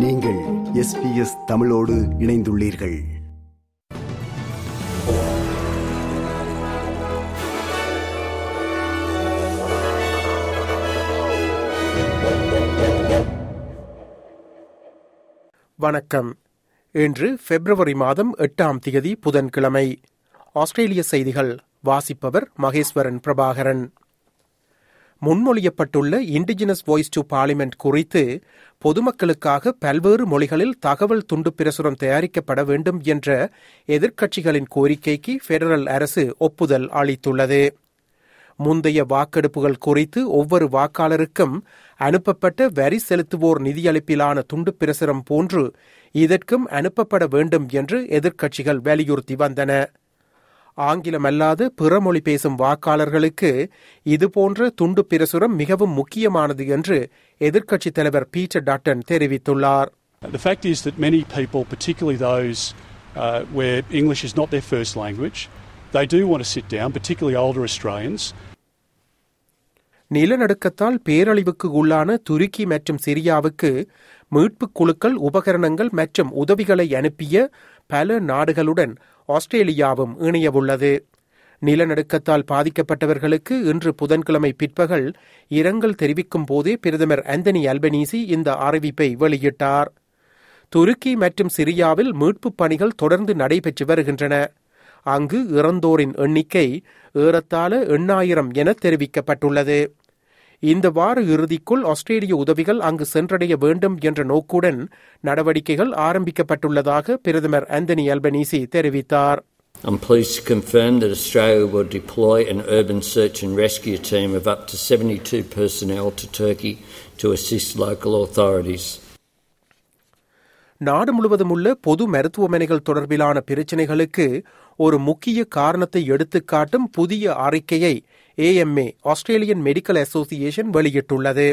நீங்கள் S B S தமிழோடு இணைந்துள்ளீர்கள். வணக்கம். இன்று பிப்ரவரி மாதம் எட்டாம் தேதி புதன்கிழமை. ஆஸ்திரேலிய செய்திகள் வாசிப்பவர் மகேஸ்வரன் பிரபாகரன். முன்மொழியப்பட்டுள்ள இண்டிஜினஸ் வாய்ஸ் டு பார்லிமெண்ட் குறித்து பொதுமக்களுக்காக பல்வேறு மொழிகளில் தகவல் துண்டு பிரசுரம் தயாரிக்கப்பட வேண்டும் என்ற எதிர்க்கட்சிகளின் கோரிக்கைக்கு பெடரல் அரசு ஒப்புதல் அளித்துள்ளது. முந்தைய வாக்கெடுப்புகள் குறித்து ஒவ்வொரு வாக்காளருக்கும் அனுப்பப்பட்ட வரி செலுத்துவோர் நிதியளிப்பிலான துண்டு பிரசுரம் போன்று இதற்கும் அனுப்பப்பட வேண்டும் என்று எதிர்க்கட்சிகள் வலியுறுத்தி வந்தன. ஆங்கிலமல்லாத பிற மொழி பேசும் வாக்காளர்களுக்கு இதுபோன்ற துண்டு பிரசுரம் மிகவும் முக்கியமானது என்று எதிர்க்கட்சித் தலைவர் பீட்டர் டாட்டன் தெரிவித்துள்ளார் The fact is that many people, particularly those uh, where English is not their first language, they do want to sit down, particularly older Australians. நிலநடுக்கத்தால் பேரழிவுக்கு உள்ளான துருக்கி மற்றும் சிரியாவுக்கு மீட்புக் குழுக்கள் உபகரணங்கள் மற்றும் உதவிகளை அனுப்பிய பல நாடுகளுடன் ஆஸ்திரேலியாவும் இணையவுள்ளது. நிலநடுக்கத்தால் பாதிக்கப்பட்டவர்களுக்கு இன்று புதன்கிழமை பிற்பகல் இரங்கல் தெரிவிக்கும் போதே பிரதமர் அந்தனி அல்பனீசி இந்த அறிவிப்பை வெளியிட்டார். துருக்கி மற்றும் சிரியாவில் மீட்புப் பணிகள் தொடர்ந்து நடைபெற்று வருகின்றன. அங்கு இறந்தோரின் எண்ணிக்கை ஏறத்தாழ எண்ணாயிரம் என தெரிவிக்கப்பட்டுள்ளது. இந்த வார இறுதிக்குள் ஆஸ்திரேலிய உதவிகள் அங்கு சென்றடைய வேண்டும் என்ற நோக்குடன் நடவடிக்கைகள் ஆரம்பிக்கப்பட்டுள்ளதாக பிரதமர் ஆந்தனி அல்பனீசி தெரிவித்தார் I'm pleased to confirm that Australia will deploy an urban search and rescue team of up to 72 personnel to Turkey to assist local authorities. நாடு முழுவதும் உள்ள பொது மருத்துவமனைகள் தொடர்பிலான பிரச்சினைகளுக்கு ஒரு முக்கிய காரணத்தை எடுத்துக்காட்டும் புதிய அறிக்கையை ஏஎம்ஏ ஆஸ்திரேலியன் மெடிக்கல் அசோசியேஷன் வெளியிட்டுள்ளது.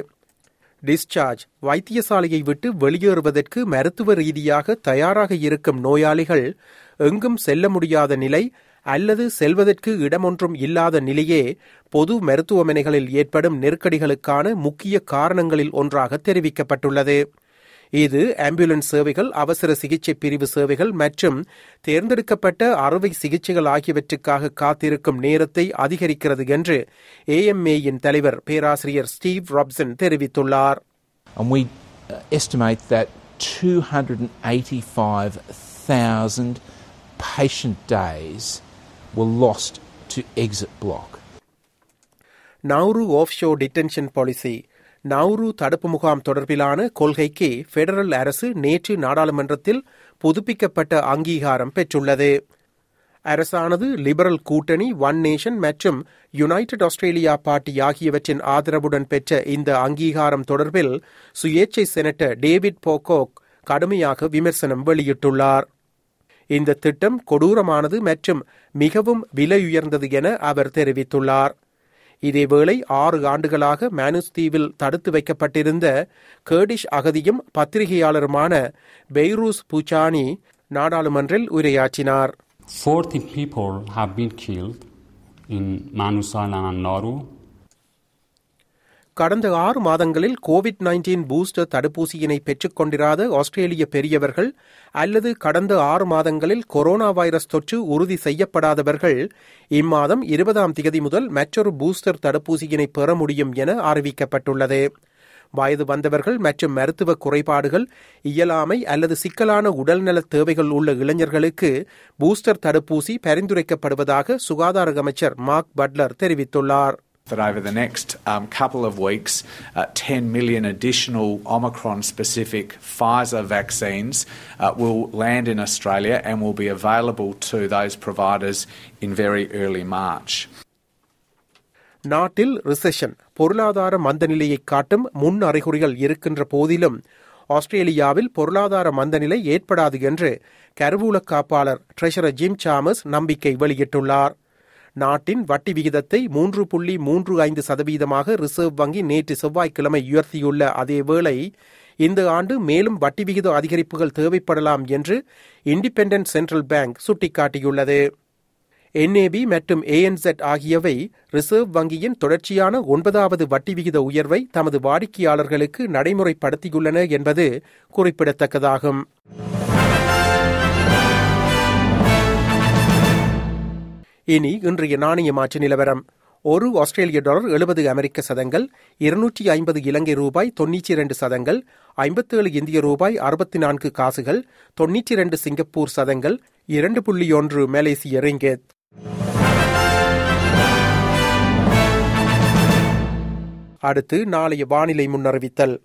டிஸ்சார்ஜ் வைத்தியசாலையை விட்டு வெளியேறுவதற்கு மருத்துவ ரீதியாக தயாராக இருக்கும் நோயாளிகள் எங்கும் செல்ல முடியாத நிலை அல்லது செல்வதற்கு இடமொன்றும் இல்லாத நிலையே பொது மருத்துவமனைகளில் ஏற்படும் நெருக்கடிகளுக்கான முக்கிய காரணங்களில் ஒன்றாக தெரிவிக்கப்பட்டுள்ளது. இது ஆம்புலன்ஸ் சேவைகள் அவசர சிகிச்சை பிரிவு சேவைகள் மற்றும் தேர்ந்தெடுக்கப்பட்ட அறுவை சிகிச்சைகள் ஆகியவற்றுக்காக காத்திருக்கும் நேரத்தை அதிகரிக்கிறது என்று ஏஎம்ஏயின் தலைவர் பேராசிரியர் ஸ்டீவ் ராப்சன் தெரிவித்துள்ளார் And we uh, estimate that 285,000 patient days were lost to exit block. Nauru offshore detention policy Nauru தடுப்பு முகாம் தொடர்பிலான கொள்கைக்கு பெடரல் அரசு நேற்று நாடாளுமன்றத்தில் புதுப்பிக்கப்பட்ட அங்கீகாரம் பெற்றுள்ளது. அரசானது லிபரல் கூட்டணி ஒன் நேஷன் மற்றும் யுனைடெட் ஆஸ்திரேலியா பார்ட்டி ஆகியவற்றின் ஆதரவுடன் பெற்ற இந்த அங்கீகாரம் தொடர்பில் சுயேட்சை செனட்டர் டேவிட் போகோக் கடுமையாக விமர்சனம் வெளியிட்டுள்ளார். இந்த திட்டம் கொடூரமானது மற்றும் மிகவும் விலையுயர்ந்தது என அவர் தெரிவித்துள்ளார். இதேவேளை ஆறு ஆண்டுகளாக மேனுஸ் தீவில் தடுத்து வைக்கப்பட்டிருந்த கேர்டிஷ் அகதியும் பத்திரிகையாளருமான பெய்ரூஸ் பூச்சானி நாடாளுமன்றில் உரையாற்றினார் 40 people have been killed in Manus Island and Nauru. கடந்த ஆறு மாதங்களில் கோவிட் நைன்டீன் பூஸ்டர் தடுப்பூசியினை பெற்றுக்கொண்டிராத ஆஸ்திரேலிய பெரியவர்கள் அல்லது கடந்த ஆறு மாதங்களில் கொரோனா வைரஸ் தொற்று உறுதி செய்யப்படாதவர்கள் இம்மாதம் இருபதாம் திகதி முதல் மற்றொரு பூஸ்டர் தடுப்பூசியினை பெற முடியும் என அறிவிக்கப்பட்டுள்ளது வயது வந்தவர்கள் மற்றும் மருத்துவ குறைபாடுகள் இயலாமை அல்லது சிக்கலான உடல்நல தேவைகள் உள்ள இளைஞர்களுக்கு பூஸ்டர் தடுப்பூசி பரிந்துரைக்கப்படுவதாக சுகாதார அமைச்சர் மார்க் பட்லர் தெரிவித்துள்ளார். That over the next um, couple of weeks, uh, 10 million additional Omicron specific Pfizer vaccines uh, will land in Australia and will be available to those providers in very early March. நாட்டில் recession பொருளாதார மந்தநிலையை காட்டும் முன் அறிகுறிகள் இருக்கின்ற போதிலும் ஆஸ்திரேலியாவில் பொருளாதார மந்தநிலை ஏற்படாது என்று கருவூல காப்பாளர் ட்ரெஷரர் ஜிம் சாமஸ் நம்பிக்கை வெளியிட்டுள்ளார் நாட்டின் வட்டி விகிதத்தை மூன்று புள்ளி மூன்று ஐந்து சதவீதமாக ரிசர்வ் வங்கி நேற்று செவ்வாய்க்கிழமை உயர்த்தியுள்ள அதேவேளை இந்த ஆண்டு மேலும் வட்டி விகித அதிகரிப்புகள் தேவைப்படலாம் என்று இண்டிபெண்டன்ட் சென்ட்ரல் பேங்க் சுட்டிக்காட்டியுள்ளது. என்ஏபி மற்றும் ஏஎன்செட் ஆகியவை ரிசர்வ் வங்கியின் தொடர்ச்சியான ஒன்பதாவது வட்டி விகித உயர்வை தமது வாடிக்கையாளர்களுக்கு நடைமுறைப்படுத்தியுள்ளன என்பது குறிப்பிடத்தக்கதாகும். இனி இன்றைய நாணய மாற்று நிலவரம். ஒரு ஆஸ்திரேலிய டாலர் எழுபது அமெரிக்க சதங்கள் இருநூற்றி ஐம்பது இலங்கை ரூபாய் தொன்னூற்றி இரண்டு சதங்கள் ஐம்பத்தேழு இந்திய ரூபாய் அறுபத்தி நான்கு காசுகள் தொன்னூற்றி இரண்டு சிங்கப்பூர் சதங்கள் இரண்டு புள்ளி ஒன்று மலேசிய ரிங்கேத். அடுத்து நாளைய வானிலை முன்னறிவித்தல்.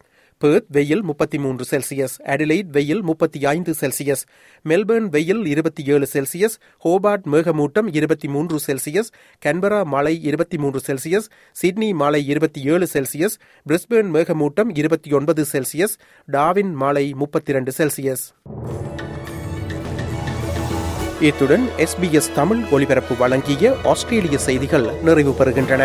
பேர்த் வெயில் முப்பத்தி மூன்று செல்சியஸ் அடிலைட் வெயில் முப்பத்தி ஐந்து செல்சியஸ் மெல்பர்ன் வெயில் இருபத்தி ஏழு செல்சியஸ் ஹோபார்ட் மேகமூட்டம் இருபத்தி மூன்று செல்சியஸ் கன்பரா மழை இருபத்தி மூன்று செல்சியஸ் சிட்னி மழை இருபத்தி ஏழு செல்சியஸ் பிரிஸ்பேர்ன் மேகமூட்டம் இருபத்தி ஒன்பது செல்சியஸ் டாவின் மழை முப்பத்தி இரண்டு செல்சியஸ் இத்துடன் எஸ்பிஎஸ் தமிழ் ஒலிபரப்பு வழங்கிய ஆஸ்திரேலிய செய்திகள் நிறைவு பெறுகின்றன.